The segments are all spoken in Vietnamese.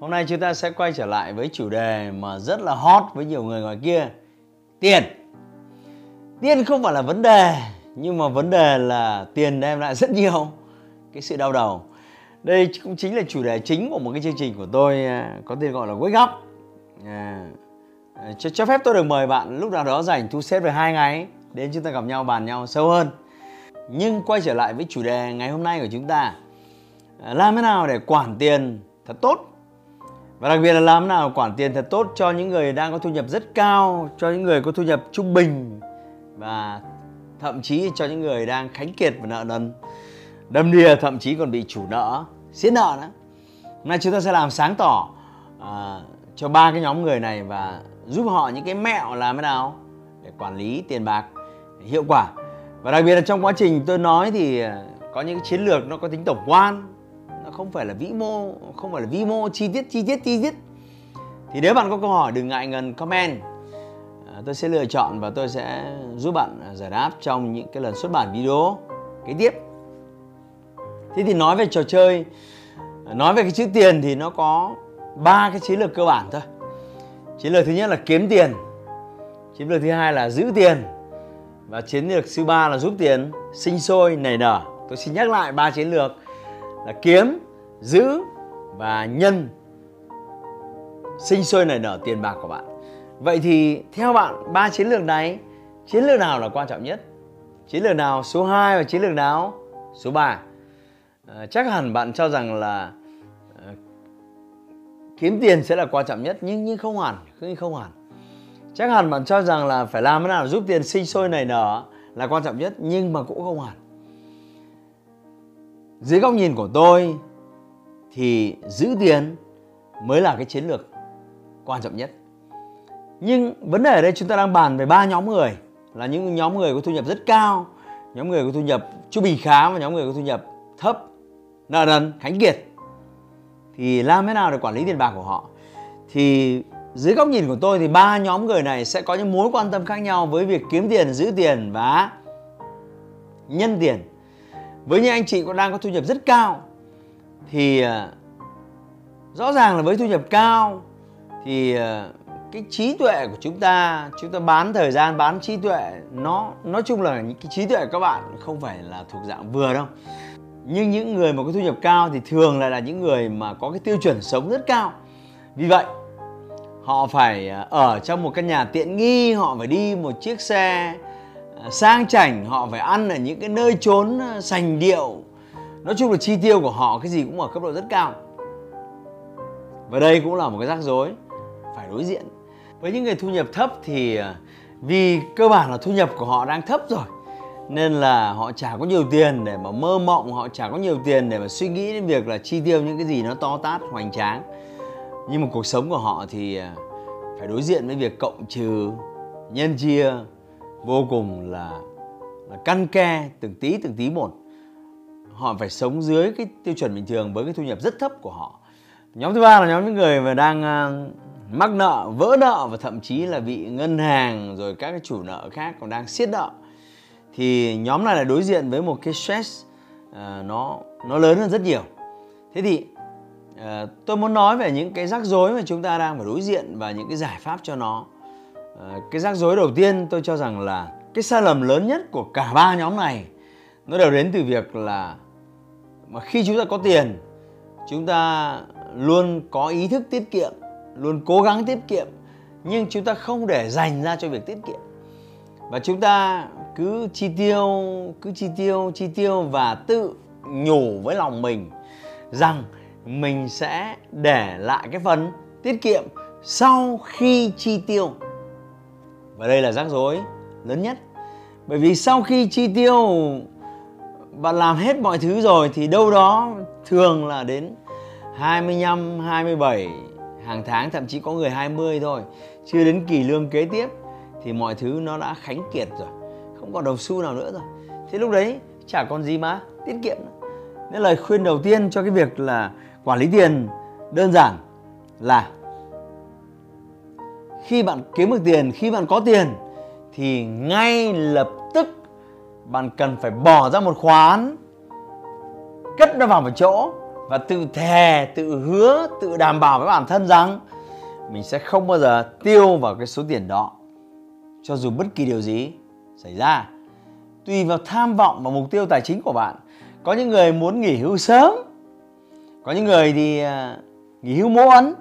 hôm nay chúng ta sẽ quay trở lại với chủ đề mà rất là hot với nhiều người ngoài kia. Tiền. Tiền không phải là vấn đề, nhưng mà vấn đề là tiền đem lại rất nhiều cái sự đau đầu. Đây cũng chính là chủ đề chính của một cái chương trình của tôi à, có tên gọi là Wake Up. À, à, cho, cho phép tôi được mời bạn lúc nào đó dành thu xếp về hai ngày đến chúng ta gặp nhau bàn nhau sâu hơn. Nhưng quay trở lại với chủ đề ngày hôm nay của chúng ta. À, làm thế nào để quản tiền thật tốt và đặc biệt là làm nào quản tiền thật tốt cho những người đang có thu nhập rất cao cho những người có thu nhập trung bình và thậm chí cho những người đang khánh kiệt và nợ nần. Đâm đìa thậm chí còn bị chủ nợ xiết nợ nữa. Hôm nay chúng ta sẽ làm sáng tỏ à, cho ba cái nhóm người này và giúp họ những cái mẹo làm thế nào để quản lý tiền bạc hiệu quả. Và đặc biệt là trong quá trình tôi nói thì à, có những chiến lược nó có tính tổng quan không phải là vĩ mô, không phải là vi mô, chi tiết chi tiết chi tiết. Thì nếu bạn có câu hỏi, đừng ngại ngần, comment. À, tôi sẽ lựa chọn và tôi sẽ giúp bạn giải đáp trong những cái lần xuất bản video kế tiếp. Thế thì nói về trò chơi, nói về cái chữ tiền thì nó có ba cái chiến lược cơ bản thôi. Chiến lược thứ nhất là kiếm tiền, chiến lược thứ hai là giữ tiền, và chiến lược thứ ba là giúp tiền sinh sôi, nảy nở. Tôi xin nhắc lại ba chiến lược là kiếm giữ và nhân sinh sôi nảy nở tiền bạc của bạn. Vậy thì theo bạn ba chiến lược này chiến lược nào là quan trọng nhất? Chiến lược nào số 2 và chiến lược nào số 3 à, ờ, chắc hẳn bạn cho rằng là à, kiếm tiền sẽ là quan trọng nhất nhưng nhưng không hẳn nhưng không hẳn. Chắc hẳn bạn cho rằng là phải làm thế nào giúp tiền sinh sôi nảy nở là quan trọng nhất nhưng mà cũng không hẳn. Dưới góc nhìn của tôi thì giữ tiền mới là cái chiến lược quan trọng nhất. Nhưng vấn đề ở đây chúng ta đang bàn về ba nhóm người, là những nhóm người có thu nhập rất cao, nhóm người có thu nhập trung bình khá và nhóm người có thu nhập thấp, nợ nần, khánh kiệt. Thì làm thế nào để quản lý tiền bạc của họ. Thì dưới góc nhìn của tôi thì ba nhóm người này sẽ có những mối quan tâm khác nhau với việc kiếm tiền, giữ tiền và nhân tiền. Với những anh chị cũng đang có thu nhập rất cao thì à, rõ ràng là với thu nhập cao thì à, cái trí tuệ của chúng ta chúng ta bán thời gian, bán trí tuệ, nó, nói chung là những cái trí tuệ của các bạn không phải là thuộc dạng vừa đâu. Nhưng những người mà có thu nhập cao thì thường lại là những người mà có cái tiêu chuẩn sống rất cao. Vì vậy, họ phải à, ở trong một căn nhà tiện nghi, họ phải đi một chiếc xe sang chảnh, họ phải ăn ở những cái nơi trốn sành điệu nói chung là chi tiêu của họ, cái gì cũng ở cấp độ rất cao. Và đây cũng là một cái rắc rối, phải đối diện. Với những người thu nhập thấp thì à, vì cơ bản là thu nhập của họ đang thấp rồi, nên là họ chả có nhiều tiền để mà mơ mộng, họ chả có nhiều tiền để mà suy nghĩ đến việc là chi tiêu những cái gì nó to tát, hoành tráng. Nhưng mà cuộc sống của họ thì à, phải đối diện với việc cộng trừ, nhân chia vô cùng là là căn ke từng tí từng tí một họ phải sống dưới cái tiêu chuẩn bình thường với cái thu nhập rất thấp của họ. Nhóm thứ ba là nhóm những người mà đang à, mắc nợ vỡ nợ và thậm chí là bị ngân hàng rồi các cái chủ nợ khác còn đang siết nợ. Thì nhóm này là đối diện với một cái stress uh, nó nó lớn hơn rất nhiều. Thế thì uh, tôi muốn nói về những cái rắc rối mà chúng ta đang phải đối diện và những cái giải pháp cho nó. Uh, cái rắc rối đầu tiên tôi cho rằng là cái sai lầm lớn nhất của cả ba nhóm này nó đều đến từ việc là mà khi chúng ta có tiền, chúng ta luôn có ý thức tiết kiệm, luôn cố gắng tiết kiệm, nhưng chúng ta không để dành ra cho việc tiết kiệm. Và chúng ta cứ chi tiêu, cứ chi tiêu chi tiêu và tự nhủ với lòng mình rằng mình sẽ để lại cái phần tiết kiệm sau khi chi tiêu. Và đây là rắc rối lớn nhất. Bởi vì sau khi chi tiêu bạn làm hết mọi thứ rồi thì đâu đó thường là đến 25, 27, hàng tháng thậm chí có người 20 thôi chưa đến kỳ lương kế tiếp thì mọi thứ nó đã khánh kiệt rồi không còn đồng xu nào nữa rồi thế lúc đấy chả còn gì mà tiết kiệm nữa. nên lời khuyên đầu tiên cho cái việc là quản lý tiền đơn giản là khi bạn kiếm được tiền khi bạn có tiền thì ngay lập bạn cần phải bỏ ra một khoản cất nó vào một chỗ và tự thề tự hứa, tự đảm bảo với bản thân rằng mình sẽ không bao giờ tiêu vào cái số tiền đó. Cho dù bất kỳ điều gì xảy ra, tùy vào tham vọng và mục tiêu tài chính của bạn. Có những người muốn nghỉ hưu sớm, có những người thì à, nghỉ hưu muộn,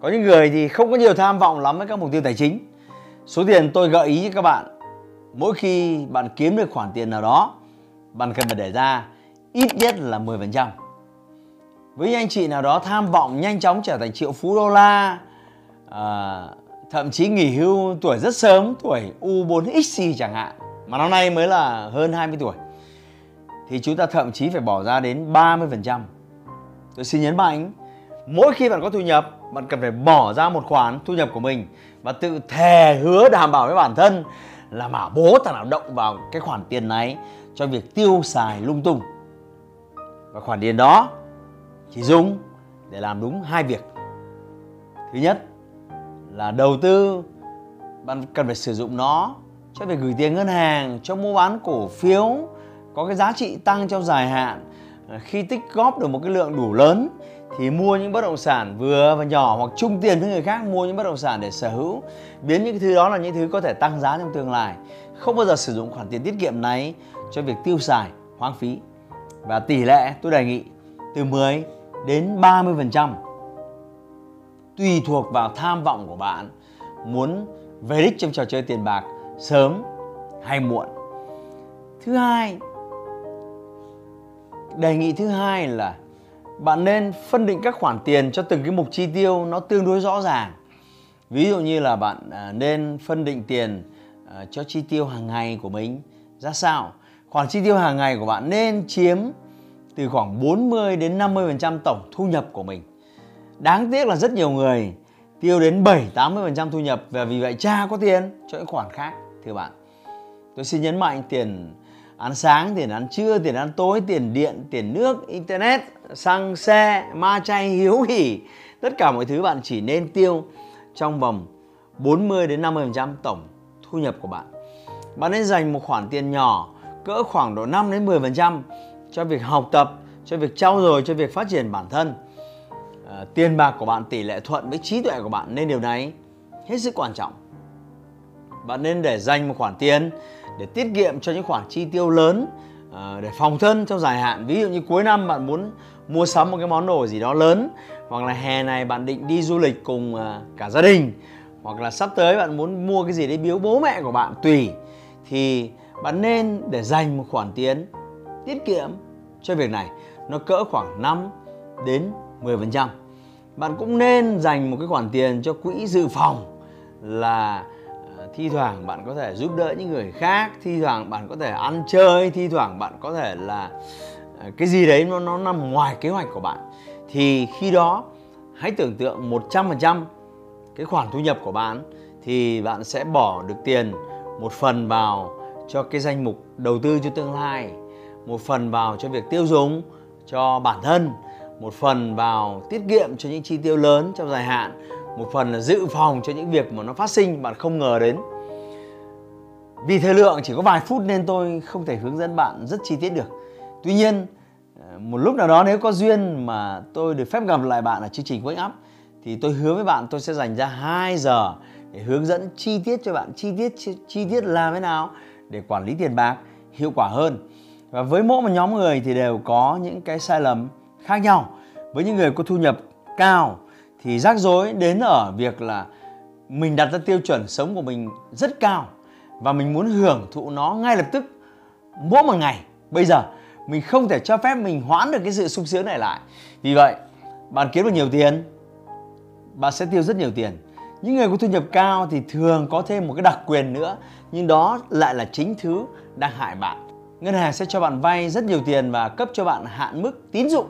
có những người thì không có nhiều tham vọng lắm với các mục tiêu tài chính. Số tiền tôi gợi ý cho các bạn mỗi khi bạn kiếm được khoản tiền nào đó bạn cần phải để ra ít nhất là 10% với anh chị nào đó tham vọng nhanh chóng trở thành triệu phú đô la à, thậm chí nghỉ hưu tuổi rất sớm tuổi U4XC chẳng hạn mà năm nay mới là hơn 20 tuổi thì chúng ta thậm chí phải bỏ ra đến 30%. Tôi xin nhấn mạnh, mỗi khi bạn có thu nhập, bạn cần phải bỏ ra một khoản thu nhập của mình và tự thề hứa đảm bảo với bản thân là mà bố thằng nào động vào cái khoản tiền này cho việc tiêu xài lung tung. Và khoản tiền đó chỉ dùng để làm đúng hai việc. Thứ nhất là đầu tư, bạn cần phải sử dụng nó cho việc gửi tiền ngân hàng, cho mua bán cổ phiếu có cái giá trị tăng trong dài hạn khi tích góp được một cái lượng đủ lớn thì mua những bất động sản vừa và nhỏ hoặc chung tiền với người khác mua những bất động sản để sở hữu. Biến những cái thứ đó là những thứ có thể tăng giá trong tương lai. Không bao giờ sử dụng khoản tiền tiết kiệm này cho việc tiêu xài, hoang phí. Và tỷ lệ, tôi đề nghị, từ 10 đến 30% tùy thuộc vào tham vọng của bạn muốn về đích trong trò chơi tiền bạc sớm hay muộn. Thứ hai, đề nghị thứ hai là bạn nên phân định các khoản tiền cho từng cái mục chi tiêu nó tương đối rõ ràng. Ví dụ như là bạn à, nên phân định tiền à, cho chi tiêu hàng ngày của mình. Ra sao? Khoản chi tiêu hàng ngày của bạn nên chiếm từ khoảng 40 đến 50% tổng thu nhập của mình. Đáng tiếc là rất nhiều người tiêu đến 7 80% thu nhập và vì vậy cha có tiền cho những khoản khác, thưa bạn. Tôi xin nhấn mạnh tiền ăn sáng, tiền ăn trưa, tiền ăn tối, tiền điện, tiền nước, internet xăng xe ma chay hiếu hỉ tất cả mọi thứ bạn chỉ nên tiêu trong vòng 40 đến 50% tổng thu nhập của bạn. Bạn nên dành một khoản tiền nhỏ cỡ khoảng độ 5 đến 10% cho việc học tập, cho việc trau dồi, cho việc phát triển bản thân. À, tiền bạc của bạn tỷ lệ thuận với trí tuệ của bạn nên điều này hết sức quan trọng. Bạn nên để dành một khoản tiền để tiết kiệm cho những khoản chi tiêu lớn à, để phòng thân trong dài hạn ví dụ như cuối năm bạn muốn mua sắm một cái món đồ gì đó lớn, hoặc là hè này bạn định đi du lịch cùng à, cả gia đình, hoặc là sắp tới bạn muốn mua cái gì để biếu bố mẹ của bạn, tùy, thì bạn nên để dành một khoản tiền tiết kiệm cho việc này nó cỡ khoảng 5 đến 10%. Bạn cũng nên dành một cái khoản tiền cho quỹ dự phòng là à, thi thoảng bạn có thể giúp đỡ những người khác, thi thoảng bạn có thể ăn chơi, thi thoảng bạn có thể là cái gì đấy nó nó nằm ngoài kế hoạch của bạn. Thì khi đó, hãy tưởng tượng 100% cái khoản thu nhập của bạn thì bạn sẽ bỏ được tiền một phần vào cho cái danh mục đầu tư cho tương lai, một phần vào cho việc tiêu dùng cho bản thân, một phần vào tiết kiệm cho những chi tiêu lớn trong dài hạn, một phần là dự phòng cho những việc mà nó phát sinh bạn không ngờ đến. Vì thời lượng chỉ có vài phút nên tôi không thể hướng dẫn bạn rất chi tiết được tuy nhiên một lúc nào đó nếu có duyên mà tôi được phép gặp lại bạn ở chương trình Wake Up thì tôi hứa với bạn tôi sẽ dành ra 2 giờ để hướng dẫn chi tiết cho bạn chi tiết chi, chi tiết làm thế nào để quản lý tiền bạc hiệu quả hơn. Và với mỗi một nhóm người thì đều có những cái sai lầm khác nhau. Với những người có thu nhập cao thì rắc rối đến ở việc là mình đặt ra tiêu chuẩn sống của mình rất cao và mình muốn hưởng thụ nó ngay lập tức mỗi một ngày. Bây giờ mình không thể cho phép mình hoãn được cái sự sung sướng này lại. Vì vậy, bạn kiếm được nhiều tiền, bạn sẽ tiêu rất nhiều tiền. Những người có thu nhập cao thì thường có thêm một cái đặc quyền nữa, nhưng đó lại là chính thứ đang hại bạn. Ngân hàng sẽ cho bạn vay rất nhiều tiền và cấp cho bạn hạn mức tín dụng.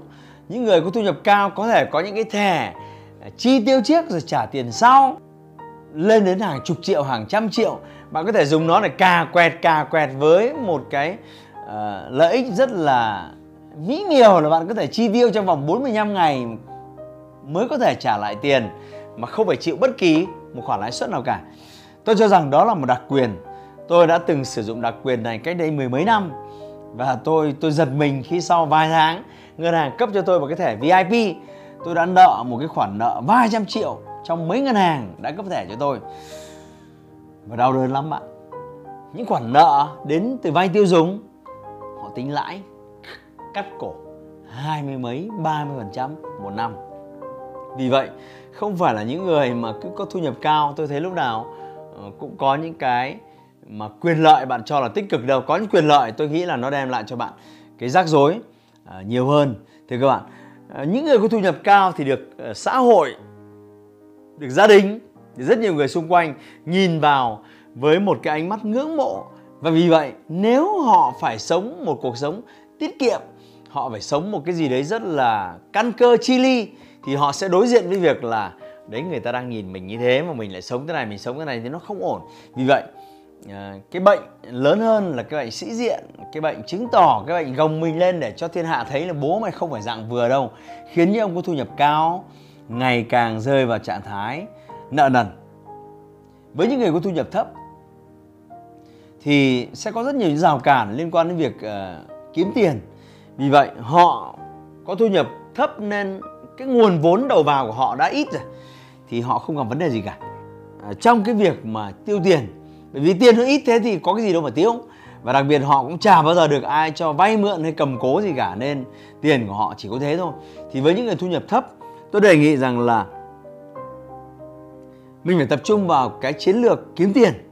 Những người có thu nhập cao có thể có những cái thẻ à, chi tiêu trước rồi trả tiền sau. Lên đến hàng chục triệu, hàng trăm triệu, bạn có thể dùng nó để cà quẹt cà quẹt với một cái Ờ, lợi ích rất là mỹ nhiều là bạn có thể chi tiêu trong vòng 45 ngày mới có thể trả lại tiền mà không phải chịu bất kỳ một khoản lãi suất nào cả. Tôi cho rằng đó là một đặc quyền. Tôi đã từng sử dụng đặc quyền này cách đây mười mấy năm và tôi tôi giật mình khi sau vài tháng, ngân hàng cấp cho tôi một cái thẻ VIP. Tôi đã nợ một cái khoản nợ vài trăm triệu trong mấy ngân hàng đã cấp thẻ cho tôi. Và đau đớn lắm bạn. Những khoản nợ đến từ vay tiêu dùng họ tính lãi, cắt cổ hai mươi mấy, ba mươi phần trăm một năm. Vì vậy, không phải là những người mà cứ có thu nhập cao, tôi thấy lúc nào ờ, cũng có những cái mà quyền lợi bạn cho là tích cực đâu. Có những quyền lợi, tôi nghĩ là nó đem lại cho bạn cái rắc rối ờ, nhiều hơn. Thì các bạn ờ, những người có thu nhập cao thì được xã hội, được gia đình rất nhiều người xung quanh nhìn vào với một cái ánh mắt ngưỡng mộ và vì vậy, nếu họ phải sống một cuộc sống tiết kiệm, họ phải sống một cái gì đấy rất là căn cơ chi ly, thì họ sẽ đối diện với việc là đấy, người ta đang nhìn mình như thế mà mình lại sống thế này, mình sống thế này thì nó không ổn. Vì vậy ờ, cái bệnh lớn hơn là cái bệnh sĩ diện, cái bệnh chứng tỏ, cái bệnh gồng mình lên để cho thiên hạ thấy là bố mày không phải dạng vừa đâu, khiến những ông có thu nhập cao ngày càng rơi vào trạng thái nợ nần. Với những người có thu nhập thấp thì sẽ có rất nhiều những rào cản liên quan đến việc uh, kiếm tiền. Vì vậy họ có thu nhập thấp nên cái nguồn vốn đầu vào của họ đã ít rồi thì họ không gặp vấn đề gì cả. À, trong cái việc mà tiêu tiền bởi vì tiền nó ít thế thì có cái gì đâu mà tiêu. Và đặc biệt họ cũng chả bao giờ được ai cho vay mượn hay cầm cố gì cả nên tiền của họ chỉ có thế thôi. Thì với những người thu nhập thấp tôi đề nghị rằng là mình phải tập trung vào cái chiến lược kiếm tiền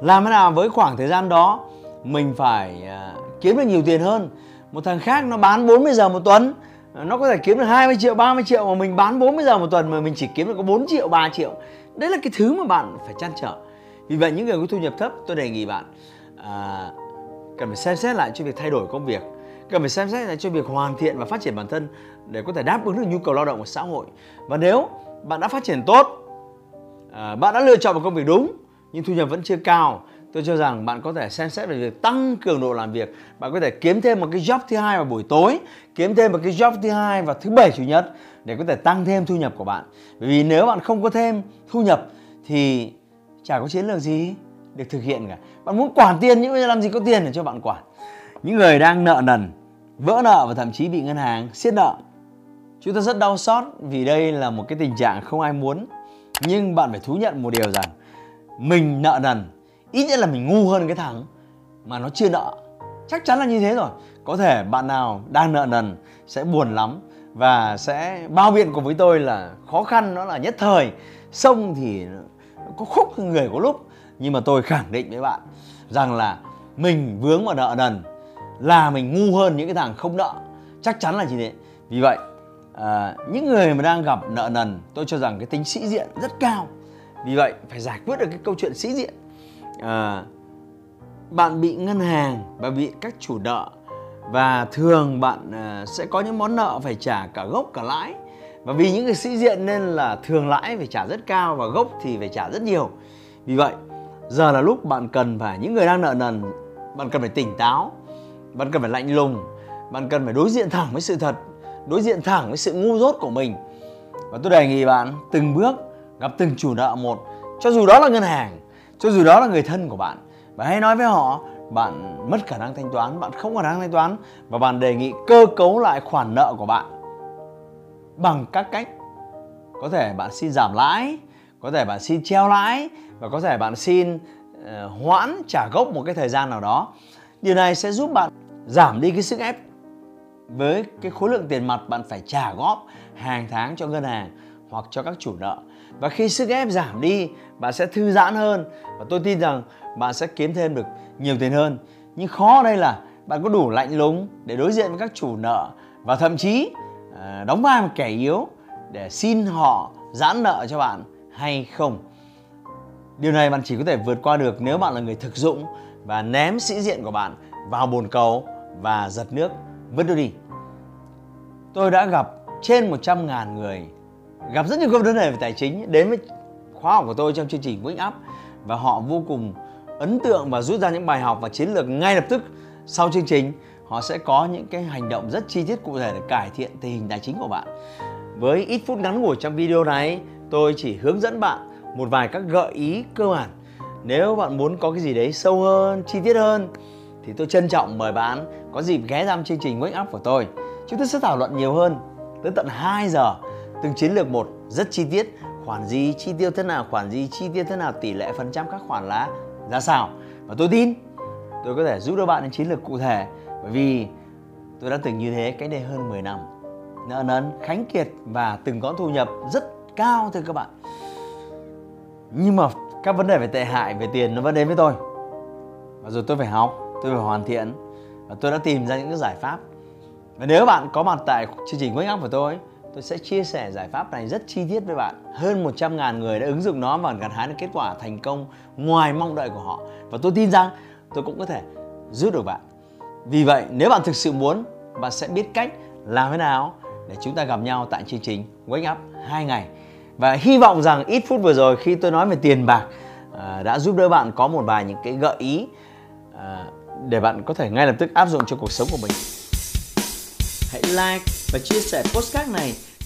làm thế nào với khoảng thời gian đó mình phải à, kiếm được nhiều tiền hơn. Một thằng khác nó bán 40 giờ một tuần nó có thể kiếm được 20 triệu 30 triệu mà mình bán 40 giờ một tuần mà mình chỉ kiếm được có 4 triệu 3 triệu. Đấy là cái thứ mà bạn phải chăn trở. Vì vậy những người có thu nhập thấp tôi đề nghị bạn à, cần phải xem xét lại cho việc thay đổi công việc. Cần phải xem xét lại cho việc hoàn thiện và phát triển bản thân để có thể đáp ứng được nhu cầu lao động của xã hội. Và nếu bạn đã phát triển tốt à, bạn đã lựa chọn một công việc đúng nhưng thu nhập vẫn chưa cao. Tôi cho rằng bạn có thể xem xét về việc tăng cường độ làm việc. Bạn có thể kiếm thêm một cái job thứ hai vào buổi tối, kiếm thêm một cái job thứ hai vào thứ bảy, chủ nhật để có thể tăng thêm thu nhập của bạn. Bởi vì nếu bạn không có thêm thu nhập thì chả có chiến lược gì được thực hiện cả. Bạn muốn quản tiền nhưng bây giờ làm gì có tiền để cho bạn quản? Những người đang nợ nần, vỡ nợ và thậm chí bị ngân hàng siết nợ. Chúng ta rất đau xót vì đây là một cái tình trạng không ai muốn, nhưng bạn phải thú nhận một điều rằng mình nợ nần ít nhất là mình ngu hơn cái thằng mà nó chưa nợ. Chắc chắn là như thế rồi. Có thể bạn nào đang nợ nần sẽ buồn lắm và sẽ bao biện cùng với tôi là khó khăn nó là nhất thời. Sông thì có khúc người có lúc nhưng mà tôi khẳng định với bạn rằng là mình vướng vào nợ nần là mình ngu hơn những cái thằng không nợ. Chắc chắn là như thế. Vì vậy à, những người mà đang gặp nợ nần tôi cho rằng cái tính sĩ diện rất cao vì vậy phải giải quyết được cái câu chuyện sĩ diện. À, bạn bị ngân hàng và bị các chủ nợ và thường bạn à, sẽ có những món nợ phải trả cả gốc cả lãi. Và vì những người sĩ diện nên là thường lãi phải trả rất cao và gốc thì phải trả rất nhiều. Vì vậy giờ là lúc bạn cần phải những người đang nợ nần bạn cần phải tỉnh táo bạn cần phải lạnh lùng bạn cần phải đối diện thẳng với sự thật đối diện thẳng với sự ngu dốt của mình. Và tôi đề nghị bạn từng bước gặp từng chủ nợ một cho dù đó là ngân hàng cho dù đó là người thân của bạn. Và hãy nói với họ bạn mất khả năng thanh toán bạn không khả năng thanh toán và bạn đề nghị cơ cấu lại khoản nợ của bạn bằng các cách. Có thể bạn xin giảm lãi có thể bạn xin treo lãi và có thể bạn xin uh, hoãn trả gốc một cái thời gian nào đó. Điều này sẽ giúp bạn giảm đi cái sức ép. Với cái khối lượng tiền mặt bạn phải trả góp hàng tháng cho ngân hàng hoặc cho các chủ nợ và khi sức ép giảm đi bạn sẽ thư giãn hơn. Và tôi tin rằng bạn sẽ kiếm thêm được nhiều tiền hơn. Nhưng khó ở đây là bạn có đủ lạnh lùng để đối diện với các chủ nợ và thậm chí à, đóng vai một kẻ yếu để xin họ giãn nợ cho bạn hay không. Điều này bạn chỉ có thể vượt qua được nếu bạn là người thực dụng và ném sĩ diện của bạn vào bồn cầu và giật nước. Vứt nó đi. Tôi đã gặp trên 100 ngàn người gặp rất nhiều vấn đề về tài chính, đến với khóa học của tôi trong chương trình Wake Up, và họ vô cùng ấn tượng và rút ra những bài học và chiến lược ngay lập tức sau chương trình. Họ sẽ có những cái hành động rất chi tiết cụ thể để cải thiện tình hình tài chính của bạn. Với ít phút ngắn ngủi trong video này, tôi chỉ hướng dẫn bạn một vài các gợi ý cơ bản. Nếu bạn muốn có cái gì đấy sâu hơn, chi tiết hơn, thì tôi trân trọng mời bạn có dịp ghé thăm chương trình Wake Up của tôi. Chúng tôi sẽ thảo luận nhiều hơn tới tận 2 giờ từng chiến lược một rất chi tiết. Khoản gì chi tiêu thế nào, khoản gì chi tiêu thế nào, tỷ lệ phần trăm các khoản là ra sao? Và tôi tin tôi có thể giúp đỡ bạn đến chiến lược cụ thể, bởi vì tôi đã từng như thế cách đây hơn 10 năm. Nợ nần, khánh kiệt và từng có thu nhập rất cao thưa các bạn. Nhưng mà các vấn đề về tệ hại, về tiền nó vẫn đến với tôi. Và rồi tôi phải học, tôi phải hoàn thiện và tôi đã tìm ra những cái giải pháp. Và nếu bạn có mặt tại chương trình Wake Up của tôi tôi sẽ chia sẻ giải pháp này rất chi tiết với bạn. Hơn 100.000 người đã ứng dụng nó và gặt hái được kết quả thành công ngoài mong đợi của họ. Và tôi tin rằng tôi cũng có thể giúp được bạn. Vì vậy, nếu bạn thực sự muốn, bạn sẽ biết cách làm thế nào để chúng ta gặp nhau tại chương trình Wake Up 2 ngày. Và hy vọng rằng ít phút vừa rồi khi tôi nói về tiền bạc à, đã giúp đỡ bạn có một vài những cái gợi ý à, để bạn có thể ngay lập tức áp dụng cho cuộc sống của mình. Hãy like và chia sẻ postcard này